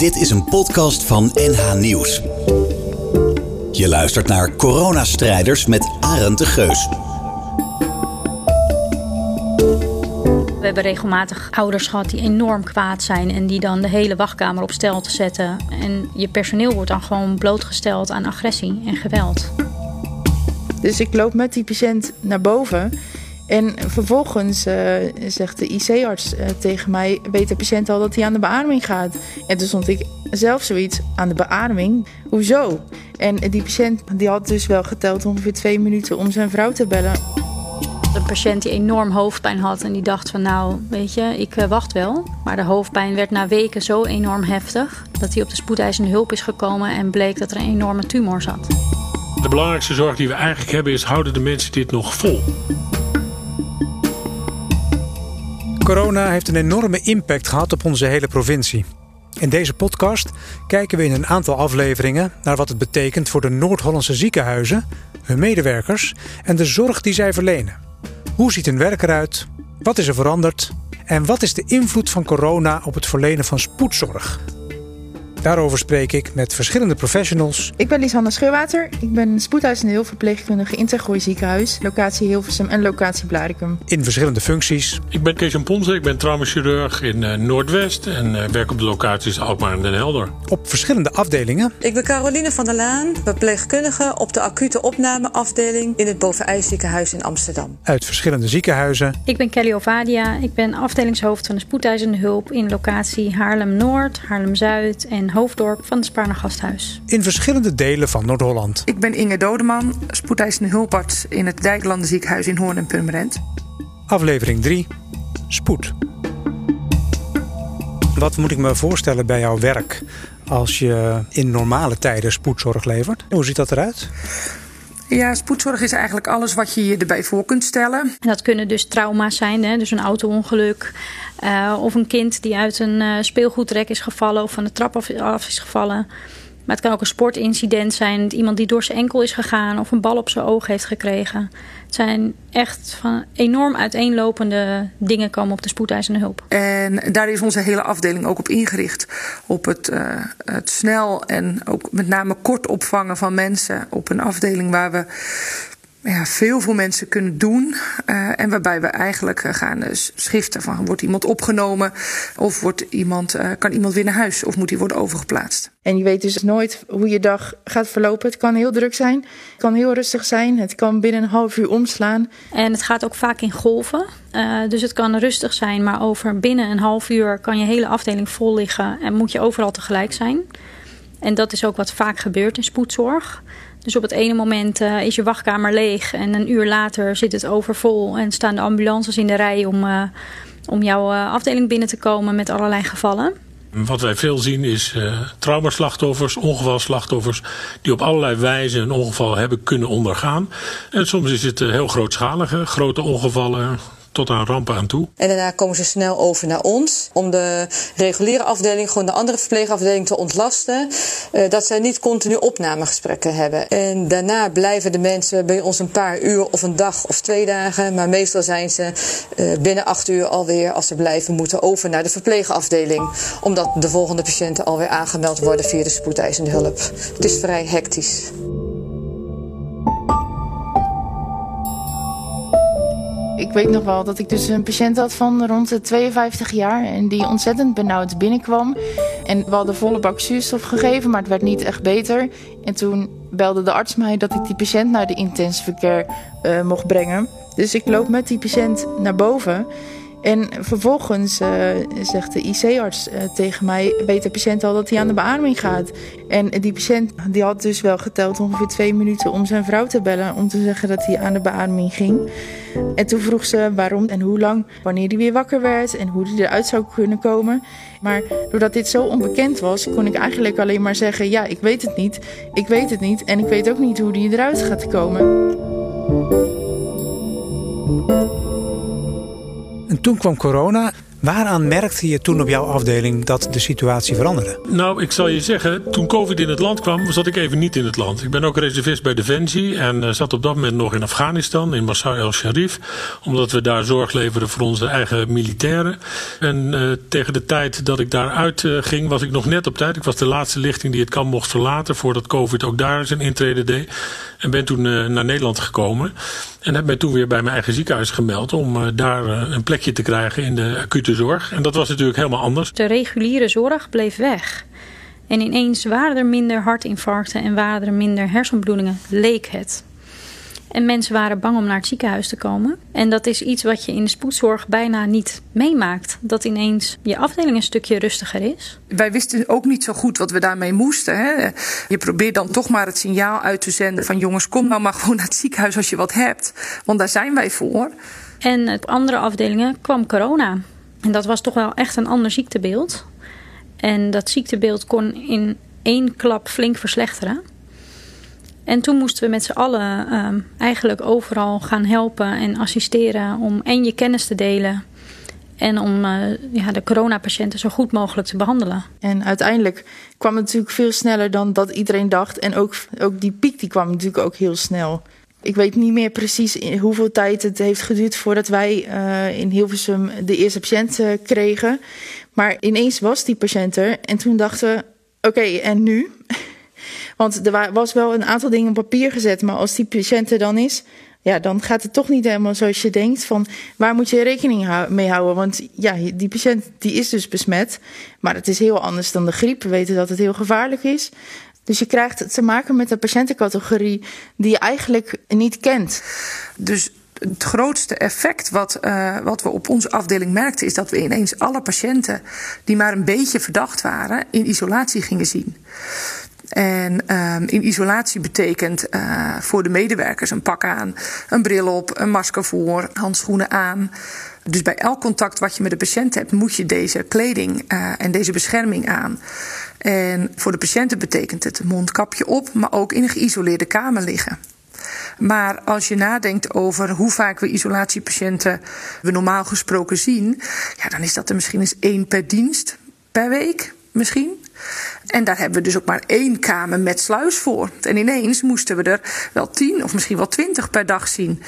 Dit is een podcast van NH Nieuws. Je luistert naar Coronastrijders met Arend de Geus. We hebben regelmatig ouders gehad die enorm kwaad zijn en die dan de hele wachtkamer op stel te zetten. En je personeel wordt dan gewoon blootgesteld aan agressie en geweld. Dus ik loop met die patiënt naar boven. En vervolgens uh, zegt de IC-arts uh, tegen mij: Weet de patiënt al dat hij aan de beademing gaat? En toen stond ik zelf zoiets aan de beademing. Hoezo? En die patiënt die had dus wel geteld ongeveer twee minuten om zijn vrouw te bellen. Een patiënt die enorm hoofdpijn had en die dacht van nou, weet je, ik uh, wacht wel. Maar de hoofdpijn werd na weken zo enorm heftig dat hij op de spoedeisende hulp is gekomen en bleek dat er een enorme tumor zat. De belangrijkste zorg die we eigenlijk hebben is houden de mensen dit nog vol. Corona heeft een enorme impact gehad op onze hele provincie. In deze podcast kijken we in een aantal afleveringen naar wat het betekent voor de Noord-Hollandse ziekenhuizen, hun medewerkers en de zorg die zij verlenen. Hoe ziet hun werk eruit? Wat is er veranderd? En wat is de invloed van corona op het verlenen van spoedzorg? Daarover spreek ik met verschillende professionals. Ik ben Lisanne Scheurwater. Ik ben spoedhuis- en hulpverpleegkundige in Tergooi ziekenhuis. Locatie Hilversum en locatie Blaricum. In verschillende functies. Ik ben Kees Ponze, ik ben traumachirurg in uh, Noordwest en uh, werk op de locaties Alkmaar en Den Helder. Op verschillende afdelingen. Ik ben Caroline van der Laan, verpleegkundige op de acute opnameafdeling in het Bovenijsziekenhuis in Amsterdam. Uit verschillende ziekenhuizen. Ik ben Kelly Ovadia. Ik ben afdelingshoofd van de spoedeisende hulp in locatie Haarlem-Noord, Haarlem-Zuid en Hoofddorp van het Spaarne Gasthuis. In verschillende delen van Noord-Holland. Ik ben Inge Dodeman, spoedeisende hulparts in het Dijklanden ziekenhuis in Hoorn en Purmerend. Aflevering 3. Spoed. Wat moet ik me voorstellen bij jouw werk als je in normale tijden spoedzorg levert? Hoe ziet dat eruit? Ja, spoedzorg is eigenlijk alles wat je je erbij voor kunt stellen. En dat kunnen dus trauma's zijn, hè? dus een auto-ongeluk. Uh, of een kind die uit een uh, speelgoedrek is gevallen of van de trap af is gevallen. Maar het kan ook een sportincident zijn. Iemand die door zijn enkel is gegaan of een bal op zijn oog heeft gekregen. Het zijn echt van enorm uiteenlopende dingen komen op de spoedeisende hulp. En daar is onze hele afdeling ook op ingericht. Op het, uh, het snel en ook met name kort opvangen van mensen. Op een afdeling waar we ja, veel voor mensen kunnen doen. Uh, en waarbij we eigenlijk uh, gaan dus schriften van wordt iemand opgenomen of wordt iemand, uh, kan iemand weer naar huis of moet die worden overgeplaatst. En je weet dus nooit hoe je dag gaat verlopen. Het kan heel druk zijn, het kan heel rustig zijn, het kan binnen een half uur omslaan. En het gaat ook vaak in golven. dus het kan rustig zijn, maar over binnen een half uur kan je hele afdeling vol liggen en moet je overal tegelijk zijn. En dat is ook wat vaak gebeurt in spoedzorg. Dus op het ene moment uh, is je wachtkamer leeg en een uur later zit het overvol en staan de ambulances in de rij om, uh, om jouw uh, afdeling binnen te komen met allerlei gevallen. Wat wij veel zien is traumaslachtoffers, ongevalslachtoffers die op allerlei wijzen een ongeval hebben kunnen ondergaan. En soms is het heel grootschalige, grote ongevallen, tot aan rampen aan toe. En daarna komen ze snel over naar ons om de reguliere afdeling, gewoon de andere verpleegafdeling te ontlasten. Uh, dat zij niet continu opnamegesprekken hebben. En daarna blijven de mensen bij ons een paar uur of een dag of twee dagen. Maar meestal zijn ze uh, binnen acht uur alweer, als ze blijven, moeten over naar de verpleegafdeling. Omdat de volgende patiënten alweer aangemeld worden via de spoedeisende hulp. Het is vrij hectisch. Ik weet nog wel dat ik dus een patiënt had van rond de 52 jaar en die ontzettend benauwd binnenkwam. En we hadden volle bak zuurstof gegeven, maar het werd niet echt beter. En toen belde de arts mij dat ik die patiënt naar de intensive care uh, mocht brengen. Dus ik loop met die patiënt naar boven. En vervolgens uh, zegt de IC-arts uh, tegen mij: Weet de patiënt al dat hij aan de beademing gaat? En die patiënt die had dus wel geteld ongeveer twee minuten om zijn vrouw te bellen. om te zeggen dat hij aan de beademing ging. En toen vroeg ze waarom en hoe lang, wanneer hij weer wakker werd en hoe hij eruit zou kunnen komen. Maar doordat dit zo onbekend was, kon ik eigenlijk alleen maar zeggen: Ja, ik weet het niet. Ik weet het niet. En ik weet ook niet hoe hij eruit gaat komen. En toen kwam corona. Waaraan merkte je toen op jouw afdeling dat de situatie veranderde? Nou, ik zal je zeggen, toen COVID in het land kwam, zat ik even niet in het land. Ik ben ook reservist bij Defensie en uh, zat op dat moment nog in Afghanistan, in Masai el-Sharif. Omdat we daar zorg leveren voor onze eigen militairen. En uh, tegen de tijd dat ik daaruit uh, ging, was ik nog net op tijd. Ik was de laatste lichting die het kamp mocht verlaten, voordat COVID ook daar zijn intrede deed. En ben toen naar Nederland gekomen. En heb mij toen weer bij mijn eigen ziekenhuis gemeld om daar een plekje te krijgen in de acute zorg. En dat was natuurlijk helemaal anders. De reguliere zorg bleef weg. En ineens waren er minder hartinfarcten en waren er minder hersenbloedingen, leek het. En mensen waren bang om naar het ziekenhuis te komen. En dat is iets wat je in de spoedzorg bijna niet meemaakt. Dat ineens je afdeling een stukje rustiger is. Wij wisten ook niet zo goed wat we daarmee moesten. Hè? Je probeert dan toch maar het signaal uit te zenden van jongens, kom nou maar gewoon naar het ziekenhuis als je wat hebt. Want daar zijn wij voor. En op andere afdelingen kwam corona. En dat was toch wel echt een ander ziektebeeld. En dat ziektebeeld kon in één klap flink verslechteren. En toen moesten we met z'n allen um, eigenlijk overal gaan helpen en assisteren om en je kennis te delen. En om uh, ja, de coronapatiënten zo goed mogelijk te behandelen. En uiteindelijk kwam het natuurlijk veel sneller dan dat iedereen dacht. En ook, ook die piek die kwam natuurlijk ook heel snel. Ik weet niet meer precies hoeveel tijd het heeft geduurd voordat wij uh, in Hilversum de eerste patiënt uh, kregen. Maar ineens was die patiënt er en toen dachten we, oké, en nu? Want er was wel een aantal dingen op papier gezet, maar als die patiënt er dan is, ja, dan gaat het toch niet helemaal zoals je denkt. Van waar moet je rekening mee houden? Want ja, die patiënt die is dus besmet, maar het is heel anders dan de griep. We weten dat het heel gevaarlijk is. Dus je krijgt te maken met een patiëntencategorie die je eigenlijk niet kent. Dus het grootste effect wat, uh, wat we op onze afdeling merkten, is dat we ineens alle patiënten die maar een beetje verdacht waren, in isolatie gingen zien. En um, in isolatie betekent uh, voor de medewerkers een pak aan, een bril op, een masker voor, handschoenen aan. Dus bij elk contact wat je met de patiënt hebt, moet je deze kleding uh, en deze bescherming aan. En voor de patiënten betekent het mondkapje op, maar ook in een geïsoleerde kamer liggen. Maar als je nadenkt over hoe vaak we isolatiepatiënten we normaal gesproken zien, ja, dan is dat er misschien eens één per dienst per week, misschien. En daar hebben we dus ook maar één kamer met sluis voor. En ineens moesten we er wel tien of misschien wel twintig per dag zien.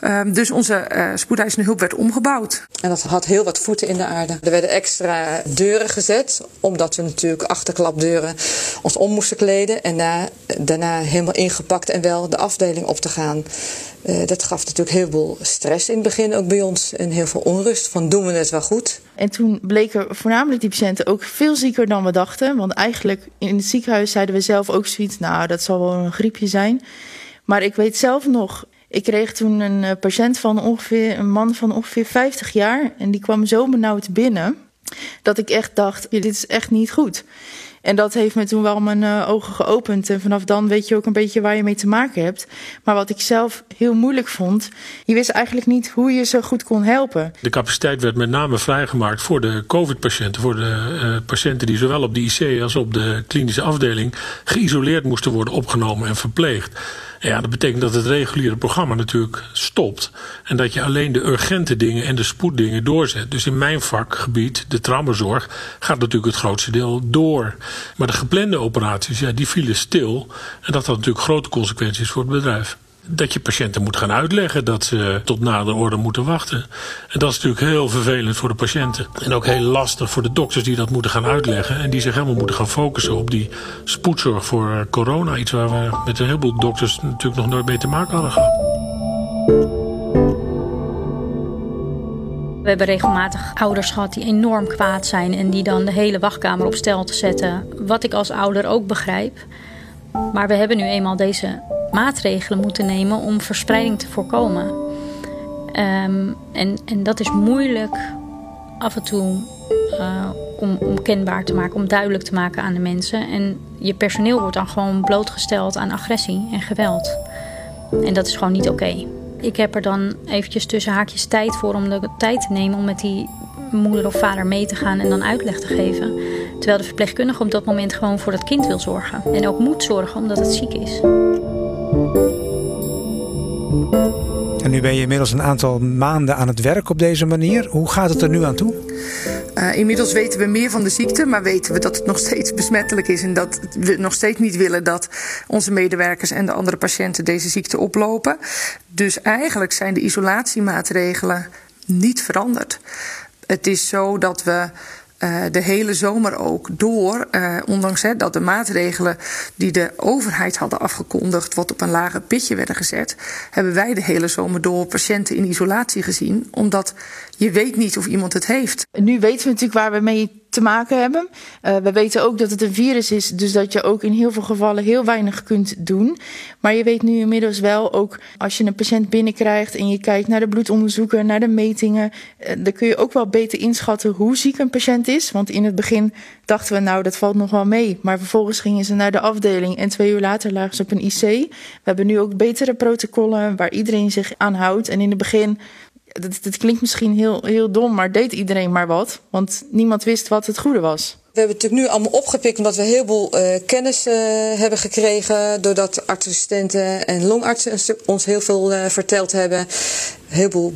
Um, dus onze uh, spoedeisende hulp werd omgebouwd. En dat had heel wat voeten in de aarde. Er werden extra deuren gezet, omdat we natuurlijk achterklapdeuren ons om moesten kleden. En na, daarna helemaal ingepakt en wel de afdeling op te gaan. Uh, dat gaf natuurlijk heel veel stress in het begin ook bij ons. En heel veel onrust van doen we het wel goed. En toen bleken voornamelijk die patiënten ook veel zieker dan we dachten. Want eigenlijk in het ziekenhuis zeiden we zelf ook zoiets. Nou, dat zal wel een griepje zijn. Maar ik weet zelf nog, ik kreeg toen een patiënt van ongeveer, een man van ongeveer 50 jaar. En die kwam zo benauwd binnen. Dat ik echt dacht, dit is echt niet goed. En dat heeft me toen wel mijn uh, ogen geopend. En vanaf dan weet je ook een beetje waar je mee te maken hebt. Maar wat ik zelf heel moeilijk vond, je wist eigenlijk niet hoe je ze goed kon helpen. De capaciteit werd met name vrijgemaakt voor de COVID-patiënten. Voor de uh, patiënten die zowel op de IC als op de klinische afdeling geïsoleerd moesten worden opgenomen en verpleegd. Ja, dat betekent dat het reguliere programma natuurlijk stopt. En dat je alleen de urgente dingen en de spoeddingen doorzet. Dus in mijn vakgebied, de traumazorg, gaat natuurlijk het grootste deel door. Maar de geplande operaties, ja, die vielen stil. En dat had natuurlijk grote consequenties voor het bedrijf dat je patiënten moet gaan uitleggen dat ze tot na de orde moeten wachten. En dat is natuurlijk heel vervelend voor de patiënten. En ook heel lastig voor de dokters die dat moeten gaan uitleggen. En die zich helemaal moeten gaan focussen op die spoedzorg voor corona. Iets waar we met een heleboel dokters natuurlijk nog nooit mee te maken hadden gehad. We hebben regelmatig ouders gehad die enorm kwaad zijn en die dan de hele wachtkamer op stel te zetten. Wat ik als ouder ook begrijp. Maar we hebben nu eenmaal deze maatregelen moeten nemen om verspreiding te voorkomen. Um, en, en dat is moeilijk af en toe uh, om, om kenbaar te maken, om duidelijk te maken aan de mensen. En je personeel wordt dan gewoon blootgesteld aan agressie en geweld. En dat is gewoon niet oké. Ik heb er dan eventjes tussen haakjes tijd voor om de tijd te nemen om met die moeder of vader mee te gaan en dan uitleg te geven. Terwijl de verpleegkundige op dat moment gewoon voor dat kind wil zorgen. En ook moet zorgen omdat het ziek is. En nu ben je inmiddels een aantal maanden aan het werk op deze manier. Hoe gaat het er nu aan toe? Uh, inmiddels weten we meer van de ziekte, maar weten we dat het nog steeds besmettelijk is en dat we nog steeds niet willen dat onze medewerkers en de andere patiënten deze ziekte oplopen. Dus eigenlijk zijn de isolatiemaatregelen niet veranderd. Het is zo dat we de hele zomer ook door, uh, ondanks dat de maatregelen die de overheid hadden afgekondigd, wat op een lager pitje werden gezet, hebben wij de hele zomer door patiënten in isolatie gezien, omdat je weet niet of iemand het heeft. Nu weten we natuurlijk waar we mee te maken hebben. Uh, we weten ook dat het een virus is, dus dat je ook in heel veel gevallen heel weinig kunt doen. Maar je weet nu inmiddels wel ook als je een patiënt binnenkrijgt en je kijkt naar de bloedonderzoeken, naar de metingen, uh, dan kun je ook wel beter inschatten hoe ziek een patiënt is. Want in het begin dachten we nou dat valt nog wel mee, maar vervolgens gingen ze naar de afdeling en twee uur later lagen ze op een IC. We hebben nu ook betere protocollen waar iedereen zich aan houdt. En in het begin dat, dat klinkt misschien heel, heel dom, maar deed iedereen maar wat. Want niemand wist wat het goede was. We hebben het natuurlijk nu allemaal opgepikt omdat we heel veel uh, kennis uh, hebben gekregen. Doordat artsassistenten en longartsen ons heel veel uh, verteld hebben. Heel veel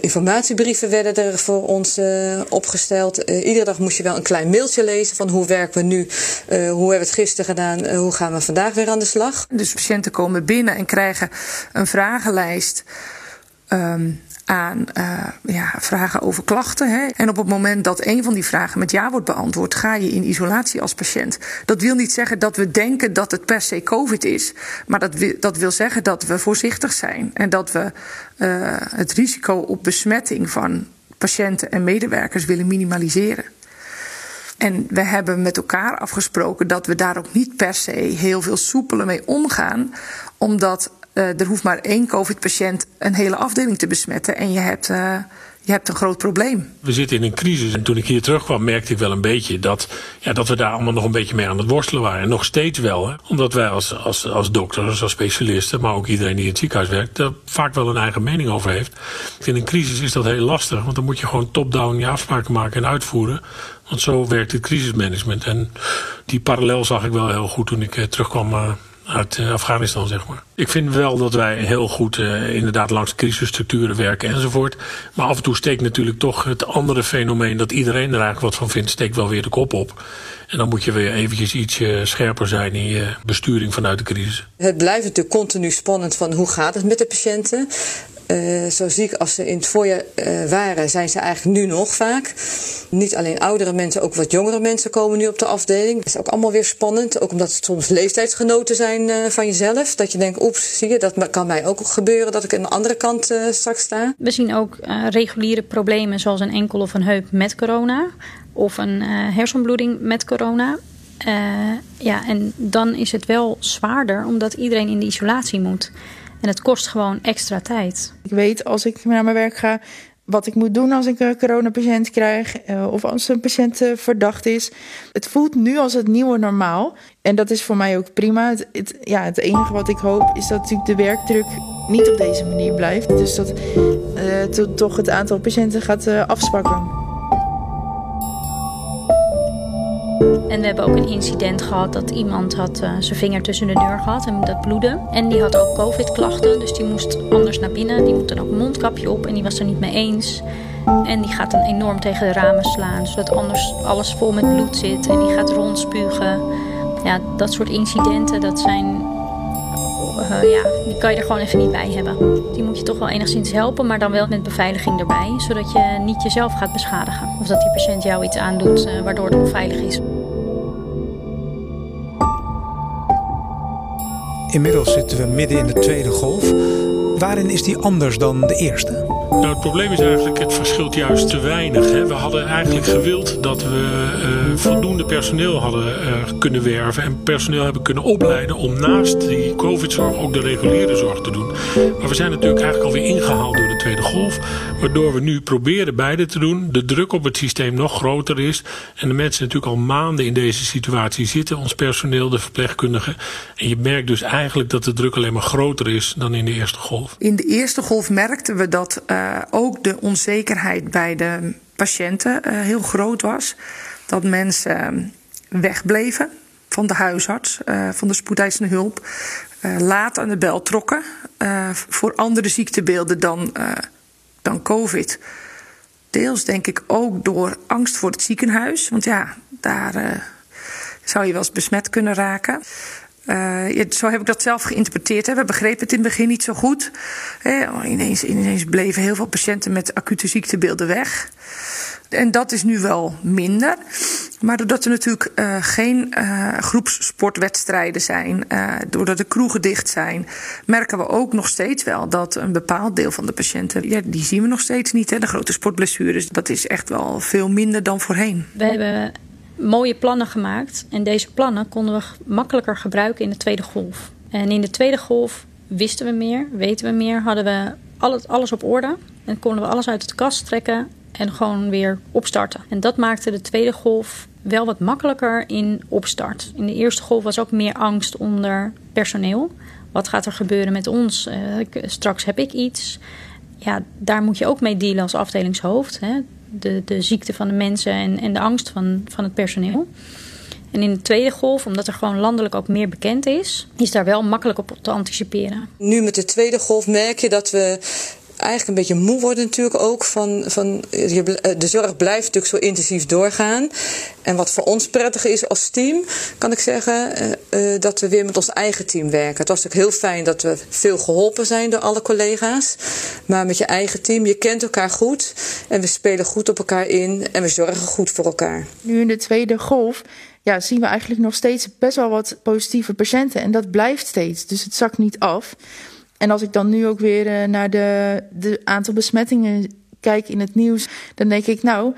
informatiebrieven werden er voor ons opgesteld. iedere dag moest je wel een klein mailtje lezen van hoe werken we nu, hoe hebben we het gisteren gedaan, hoe gaan we vandaag weer aan de slag. Dus patiënten komen binnen en krijgen een vragenlijst. Um, aan uh, ja, vragen over klachten. Hè. En op het moment dat een van die vragen met ja wordt beantwoord, ga je in isolatie als patiënt. Dat wil niet zeggen dat we denken dat het per se COVID is. Maar dat, wil, dat wil zeggen dat we voorzichtig zijn. En dat we uh, het risico op besmetting van patiënten en medewerkers willen minimaliseren. En we hebben met elkaar afgesproken dat we daar ook niet per se heel veel soepeler mee omgaan, omdat er hoeft maar één COVID-patiënt een hele afdeling te besmetten en je hebt. Uh, je hebt een groot probleem. We zitten in een crisis en toen ik hier terugkwam merkte ik wel een beetje dat, ja, dat we daar allemaal nog een beetje mee aan het worstelen waren. En nog steeds wel, hè? omdat wij als, als, als dokters, als specialisten, maar ook iedereen die in het ziekenhuis werkt, er vaak wel een eigen mening over heeft. In een crisis is dat heel lastig, want dan moet je gewoon top-down je afspraken maken en uitvoeren. Want zo werkt het crisismanagement. En die parallel zag ik wel heel goed toen ik uh, terugkwam uit Afghanistan, zeg maar. Ik vind wel dat wij heel goed uh, inderdaad langs crisisstructuren werken enzovoort. Maar af en toe steekt natuurlijk toch het andere fenomeen dat iedereen er eigenlijk wat van vindt, steekt wel weer de kop op. En dan moet je weer eventjes iets scherper zijn in je besturing vanuit de crisis. Het blijft natuurlijk continu spannend van hoe gaat het met de patiënten. Uh, zo ziek als ze in het voorjaar uh, waren, zijn ze eigenlijk nu nog vaak. Niet alleen oudere mensen, ook wat jongere mensen komen nu op de afdeling. Dat is ook allemaal weer spannend. Ook omdat het soms leeftijdsgenoten zijn uh, van jezelf. Dat je denkt, oeps, zie je, dat kan mij ook gebeuren dat ik aan de andere kant straks sta. We zien ook reguliere problemen zoals een enkel of een heup met corona. Of een hersenbloeding met corona. ja, en dan is het wel zwaarder omdat iedereen in de isolatie moet. En het kost gewoon extra tijd. Ik weet als ik naar mijn werk ga wat ik moet doen als ik een coronapatiënt krijg uh, of als een patiënt uh, verdacht is. Het voelt nu als het nieuwe normaal en dat is voor mij ook prima. Het, ja, het enige wat ik hoop is dat natuurlijk de werkdruk niet op deze manier blijft. Dus dat to, toch het aantal patiënten gaat afzwakken. En we hebben ook een incident gehad dat iemand had uh, zijn vinger tussen de deur gehad en dat bloedde. En die had ook covid-klachten, dus die moest anders naar binnen. Die moet dan ook mondkapje op en die was er niet mee eens. En die gaat dan enorm tegen de ramen slaan, zodat anders alles vol met bloed zit. En die gaat rondspugen. Ja, dat soort incidenten, dat zijn... Uh, ja, die kan je er gewoon even niet bij hebben. Die moet je toch wel enigszins helpen, maar dan wel met beveiliging erbij. Zodat je niet jezelf gaat beschadigen. Of dat die patiënt jou iets aandoet uh, waardoor het onveilig is. Inmiddels zitten we midden in de tweede golf. Waarin is die anders dan de eerste? Nou, het probleem is eigenlijk, het verschilt juist te weinig. Hè. We hadden eigenlijk gewild dat we uh, voldoende personeel hadden uh, kunnen werven en personeel hebben kunnen opleiden om naast die COVID-zorg ook de reguliere zorg te doen. Maar we zijn natuurlijk eigenlijk alweer ingehaald door de tweede golf, waardoor we nu proberen beide te doen. De druk op het systeem nog groter is en de mensen natuurlijk al maanden in deze situatie zitten, ons personeel, de verpleegkundigen. En je merkt dus eigenlijk dat de druk alleen maar groter is dan in de eerste golf. In de eerste golf merkten we dat uh, ook de onzekerheid bij de patiënten uh, heel groot was. Dat mensen wegbleven van de huisarts, van de spoedeisende hulp, laat aan de bel trokken voor andere ziektebeelden dan, dan COVID. Deels denk ik ook door angst voor het ziekenhuis. Want ja, daar zou je wel eens besmet kunnen raken. Uh, zo heb ik dat zelf geïnterpreteerd. We begrepen het in het begin niet zo goed. Hè. Ineens, ineens bleven heel veel patiënten met acute ziektebeelden weg. En dat is nu wel minder. Maar doordat er natuurlijk uh, geen uh, groepssportwedstrijden zijn, doordat de kroegen dicht zijn, merken we ook nog steeds wel dat een bepaald deel van de patiënten, ja, die zien we nog steeds niet. Hè. De grote sportblessures, dat is echt wel veel minder dan voorheen. We hebben mooie plannen gemaakt en deze plannen konden we makkelijker gebruiken in de tweede golf. En in de tweede golf wisten we meer, weten we meer, hadden we alles op orde en konden we alles uit de kast trekken en gewoon weer opstarten. En dat maakte de tweede golf wel wat makkelijker in opstart. In de eerste golf was ook meer angst onder personeel. Wat gaat er gebeuren met ons? Uh, straks heb ik iets. Ja, daar moet je ook mee dealen als afdelingshoofd. Hè? De, de ziekte van de mensen en, en de angst van, van het personeel. En in de tweede golf, omdat er gewoon landelijk ook meer bekend is, is daar wel makkelijk op te anticiperen. Nu met de tweede golf merk je dat we eigenlijk een beetje moe worden natuurlijk ook van, van eh, de zorg blijft natuurlijk zo intensief doorgaan. En wat voor ons prettig is als team, kan ik zeggen, uh, dat we weer met ons eigen team werken. Het was natuurlijk heel fijn dat we veel geholpen zijn door alle collega's. Maar met je eigen team, je kent elkaar goed en we spelen goed op elkaar in en we zorgen goed voor elkaar. Nu in de tweede golf ja, zien we eigenlijk nog steeds best wel wat positieve patiënten. En dat blijft steeds, dus het zakt niet af. En als ik dan nu ook weer uh, naar de, de aantal besmettingen kijk in het nieuws, dan denk ik, nou,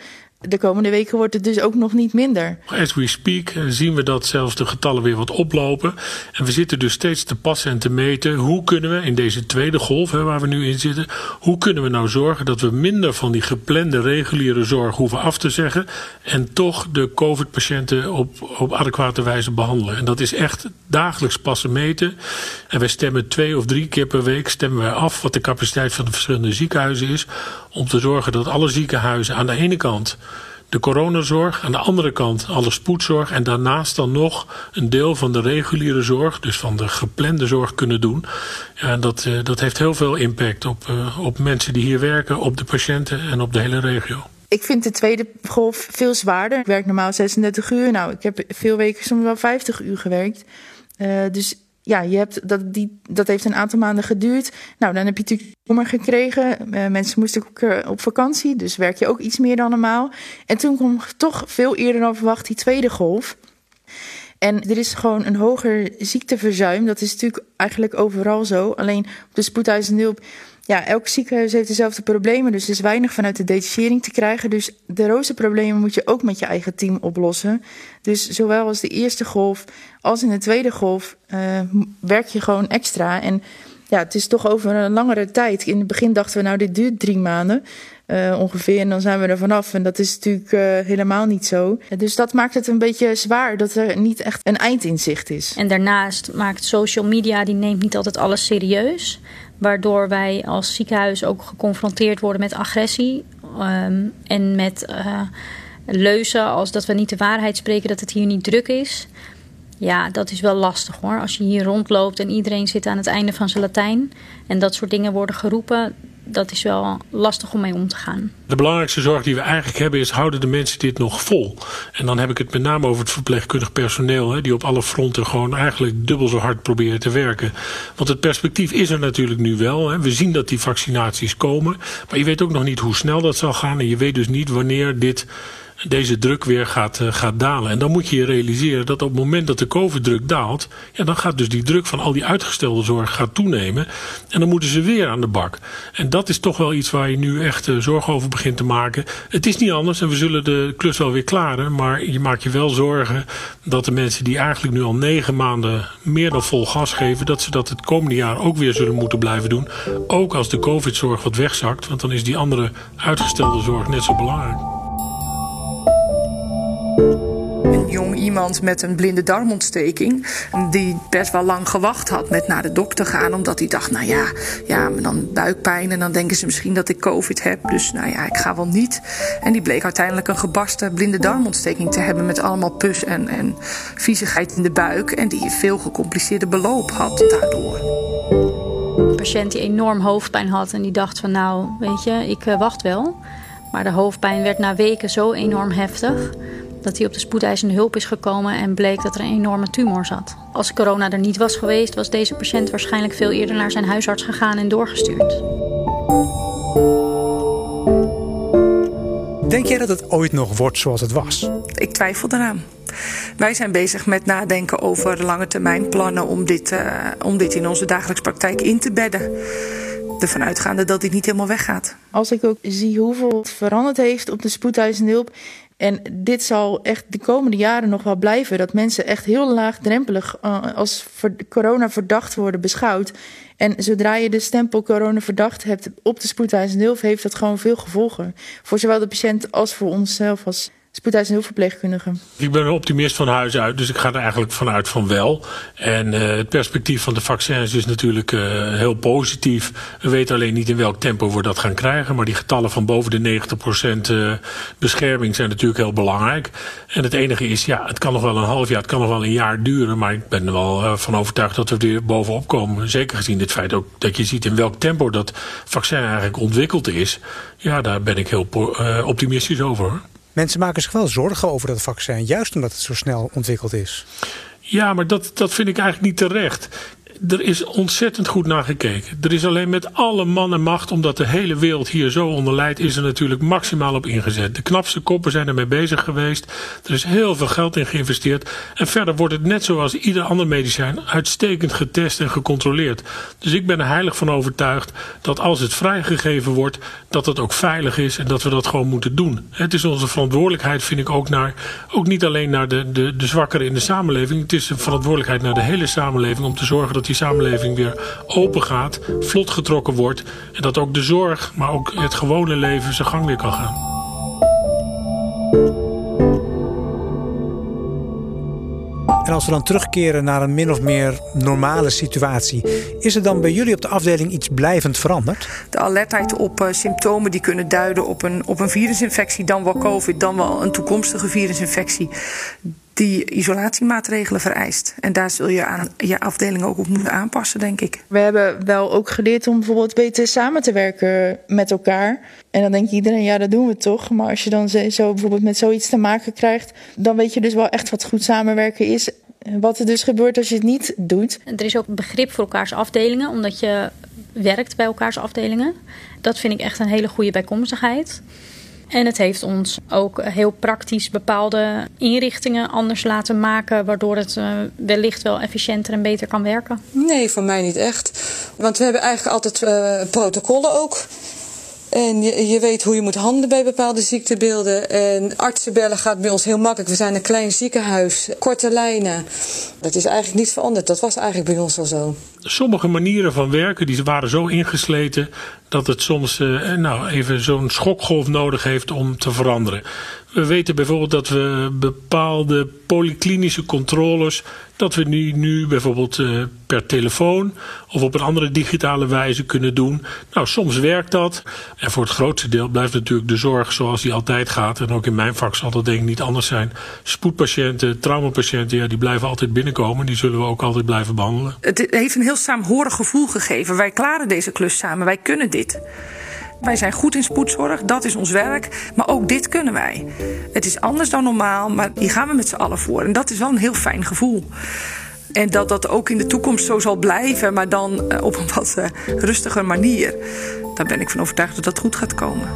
de komende weken wordt het dus ook nog niet minder. As we speak eh, zien we dat zelfs de getallen weer wat oplopen. En we zitten dus steeds te passen en te meten. Hoe kunnen we in deze tweede golf hè, waar we nu in zitten. Hoe kunnen we nou zorgen dat we minder van die geplande reguliere zorg hoeven af te zeggen. En toch de COVID patiënten op, op adequate wijze behandelen. En dat is echt dagelijks passen meten. En wij stemmen twee of drie keer per week stemmen wij af wat de capaciteit van de verschillende ziekenhuizen is. Om te zorgen dat alle ziekenhuizen aan de ene kant de coronazorg, aan de andere kant alle spoedzorg en daarnaast dan nog een deel van de reguliere zorg, dus van de geplande zorg kunnen doen. Ja, dat, uh, dat heeft heel veel impact op, uh, op mensen die hier werken, op de patiënten en op de hele regio. Ik vind de tweede golf veel zwaarder. Ik werk normaal 36 uur. Nou, ik heb veel weken soms wel 50 uur gewerkt. Uh, dus ja, je hebt dat, die, dat heeft een aantal maanden geduurd. Nou, dan heb je natuurlijk kommer gekregen. Uh, mensen moesten ook uh, op vakantie, dus werk je ook iets meer dan normaal. En toen kwam toch veel eerder dan verwacht die tweede golf. En er is gewoon een hoger ziekteverzuim. Dat is natuurlijk eigenlijk overal zo. Alleen op de spoedeisende hulp ja, elk ziekenhuis heeft dezelfde problemen. Dus er is weinig vanuit de detachering te krijgen. Dus de roosterproblemen moet je ook met je eigen team oplossen. Dus zowel als de eerste golf als in de tweede golf uh, werk je gewoon extra. En ja, het is toch over een langere tijd. In het begin dachten we, nou, dit duurt drie maanden. Uh, ongeveer. En dan zijn we er vanaf. En dat is natuurlijk uh, helemaal niet zo. Dus dat maakt het een beetje zwaar dat er niet echt een eind in zicht is. En daarnaast maakt social media, die neemt niet altijd alles serieus. Waardoor wij als ziekenhuis ook geconfronteerd worden met agressie. Um, en met uh, leuzen als dat we niet de waarheid spreken, dat het hier niet druk is. Ja, dat is wel lastig hoor. Als je hier rondloopt en iedereen zit aan het einde van zijn Latijn. En dat soort dingen worden geroepen dat is wel lastig om mee om te gaan. De belangrijkste zorg die we eigenlijk hebben is, houden de mensen dit nog vol? En dan heb ik het met name over het verpleegkundig personeel, hè, die op alle fronten gewoon eigenlijk dubbel zo hard proberen te werken. Want het perspectief is er natuurlijk nu wel. Hè. We zien dat die vaccinaties komen, maar je weet ook nog niet hoe snel dat zal gaan en je weet dus niet wanneer dit deze druk weer gaat, uh, gaat dalen. En dan moet je je realiseren dat op het moment dat de COVID-druk daalt, ja, dan gaat dus die druk van al die uitgestelde zorg gaat toenemen. En dan moeten ze weer aan de bak. En dat is toch wel iets waar je nu echt uh, zorgen over begint te maken. Het is niet anders en we zullen de klus wel weer klaren. Maar je maakt je wel zorgen dat de mensen die eigenlijk nu al negen maanden meer dan vol gas geven, dat ze dat het komende jaar ook weer zullen moeten blijven doen. Ook als de COVID-zorg wat wegzakt, want dan is die andere uitgestelde zorg net zo belangrijk. Iemand met een blinde darmontsteking. Die best wel lang gewacht had met naar de dokter gaan. Omdat hij dacht, nou ja, ja, dan buikpijn. En dan denken ze misschien dat ik COVID heb. Dus nou ja, ik ga wel niet. En die bleek uiteindelijk een gebarsten blinde darmontsteking te hebben. Met allemaal pus en, en viezigheid in de buik. En die veel gecompliceerde beloop had daardoor. Een patiënt die enorm hoofdpijn had en die dacht van nou, weet je, ik eh, wacht wel. Maar de hoofdpijn werd na weken zo enorm heftig dat hij op de spoedeisende hulp is gekomen en bleek dat er een enorme tumor zat. Als corona er niet was geweest, was deze patiënt waarschijnlijk veel eerder naar zijn huisarts gegaan en doorgestuurd. Denk jij dat het ooit nog wordt zoals het was? Ik twijfel eraan. Wij zijn bezig met nadenken over lange termijn plannen om dit, uh, om dit in onze dagelijkse praktijk in te bedden. Ervan uitgaande dat dit niet helemaal weggaat. Als ik ook zie hoeveel het veranderd heeft op de spoedeisende hulp. En dit zal echt de komende jaren nog wel blijven. Dat mensen echt heel laagdrempelig uh, als corona verdacht worden beschouwd. En zodra je de stempel corona verdacht hebt op de spoedeisende hulp, heeft dat gewoon veel gevolgen. Voor zowel de patiënt als voor onszelf als spoedeisende hulpverpleegkundige. Ik ben een optimist van huis uit, dus ik ga er eigenlijk vanuit van wel. En uh, het perspectief van de vaccins is natuurlijk uh, heel positief. We weten alleen niet in welk tempo we dat gaan krijgen. Maar die getallen van boven de 90% uh, bescherming zijn natuurlijk heel belangrijk. En het enige is, ja, het kan nog wel een half jaar, het kan nog wel een jaar duren. Maar ik ben er wel van overtuigd dat we er bovenop komen. Zeker gezien dit feit ook dat je ziet in welk tempo dat vaccin eigenlijk ontwikkeld is. Ja, daar ben ik heel optimistisch over. Mensen maken zich wel zorgen over dat vaccin, juist omdat het zo snel ontwikkeld is. Ja, maar dat, dat vind ik eigenlijk niet terecht er is ontzettend goed naar gekeken. Er is alleen met alle man en macht, omdat de hele wereld hier zo onder leidt, is er natuurlijk maximaal op ingezet. De knapste koppen zijn ermee bezig geweest. Er is heel veel geld in geïnvesteerd. En verder wordt het net zoals ieder ander medicijn uitstekend getest en gecontroleerd. Dus ik ben er heilig van overtuigd dat als het vrijgegeven wordt, dat het ook veilig is en dat we dat gewoon moeten doen. Het is onze verantwoordelijkheid, vind ik ook, naar, ook niet alleen naar de, de, de zwakkeren in de samenleving. Het is een verantwoordelijkheid naar de hele samenleving om te zorgen dat die samenleving weer open gaat, vlot getrokken wordt. En dat ook de zorg, maar ook het gewone leven zijn gang weer kan gaan. En als we dan terugkeren naar een min of meer normale situatie, is er dan bij jullie op de afdeling iets blijvend veranderd? De alertheid op uh, symptomen die kunnen duiden op een, op een virusinfectie, dan wel COVID, dan wel een toekomstige virusinfectie die isolatiemaatregelen vereist. En daar zul je aan je afdeling ook op moeten aanpassen, denk ik. We hebben wel ook geleerd om bijvoorbeeld beter samen te werken met elkaar. En dan denkt iedereen, ja, dat doen we toch. Maar als je dan zo bijvoorbeeld met zoiets te maken krijgt, dan weet je dus wel echt wat goed samenwerken is. Wat er dus gebeurt als je het niet doet. Er is ook begrip voor elkaars afdelingen, omdat je werkt bij elkaars afdelingen. Dat vind ik echt een hele goede bijkomstigheid. En het heeft ons ook heel praktisch bepaalde inrichtingen anders laten maken, waardoor het uh, wellicht wel efficiënter en beter kan werken. Nee, voor mij niet echt. Want we hebben eigenlijk altijd uh, protocollen ook. En je, je, weet hoe je moet handelen bij bepaalde ziektebeelden. En artsen bellen gaat bij ons heel makkelijk. We zijn een klein ziekenhuis, korte lijnen. Dat is eigenlijk niet veranderd. Dat was eigenlijk bij ons al zo. Sommige manieren van werken die waren zo ingesleten dat het soms uh, nou, even zo'n schokgolf nodig heeft om te veranderen. We weten bijvoorbeeld dat we bepaalde polyklinische controles, dat we nu, nu bijvoorbeeld uh, per telefoon of op een andere digitale wijze kunnen doen. Nou, soms werkt dat. En voor het grootste deel blijft natuurlijk de zorg zoals die altijd gaat. En ook in mijn vak zal dat denk ik niet anders zijn. Spoedpatiënten, traumapatiënten, ja, die blijven altijd binnenkomen. Die zullen we ook altijd blijven behandelen. Het heeft een heel saamhorig gevoel gegeven. Wij klaren deze klus samen, wij kunnen dit. Wij zijn goed in spoedzorg, dat is ons werk. Maar ook dit kunnen wij. Het is anders dan normaal, maar hier gaan we met z'n allen voor. En dat is wel een heel fijn gevoel. En dat dat ook in de toekomst zo zal blijven, maar dan eh, op een wat uh, rustiger manier. Daar ben ik van overtuigd dat dat goed gaat komen.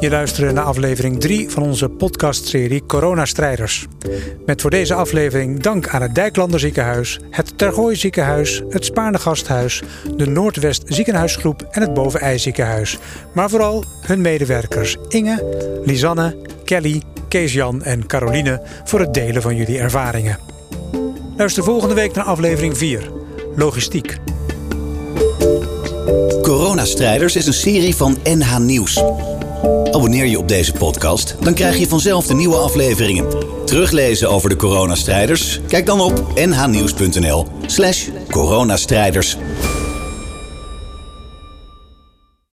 Je luistert naar aflevering 3 van onze podcastserie Coronastrijders. Met voor deze aflevering dank aan het Dijklander Ziekenhuis, het Tergooi Ziekenhuis, het Spaarne Gasthuis, de Noordwest Ziekenhuisgroep en het Bovenij Ziekenhuis. Maar vooral hun medewerkers Inge, Lisanne, Kelly, Kees-Jan en Caroline voor het delen van jullie ervaringen. Luister volgende week naar aflevering 4, Logistiek. Coronastrijders is een serie van NH Nieuws. Abonneer je op deze podcast, dan krijg je vanzelf de nieuwe afleveringen. Teruglezen over de coronastrijders? Kijk dan op nhnieuws.nl/slash coronastrijders.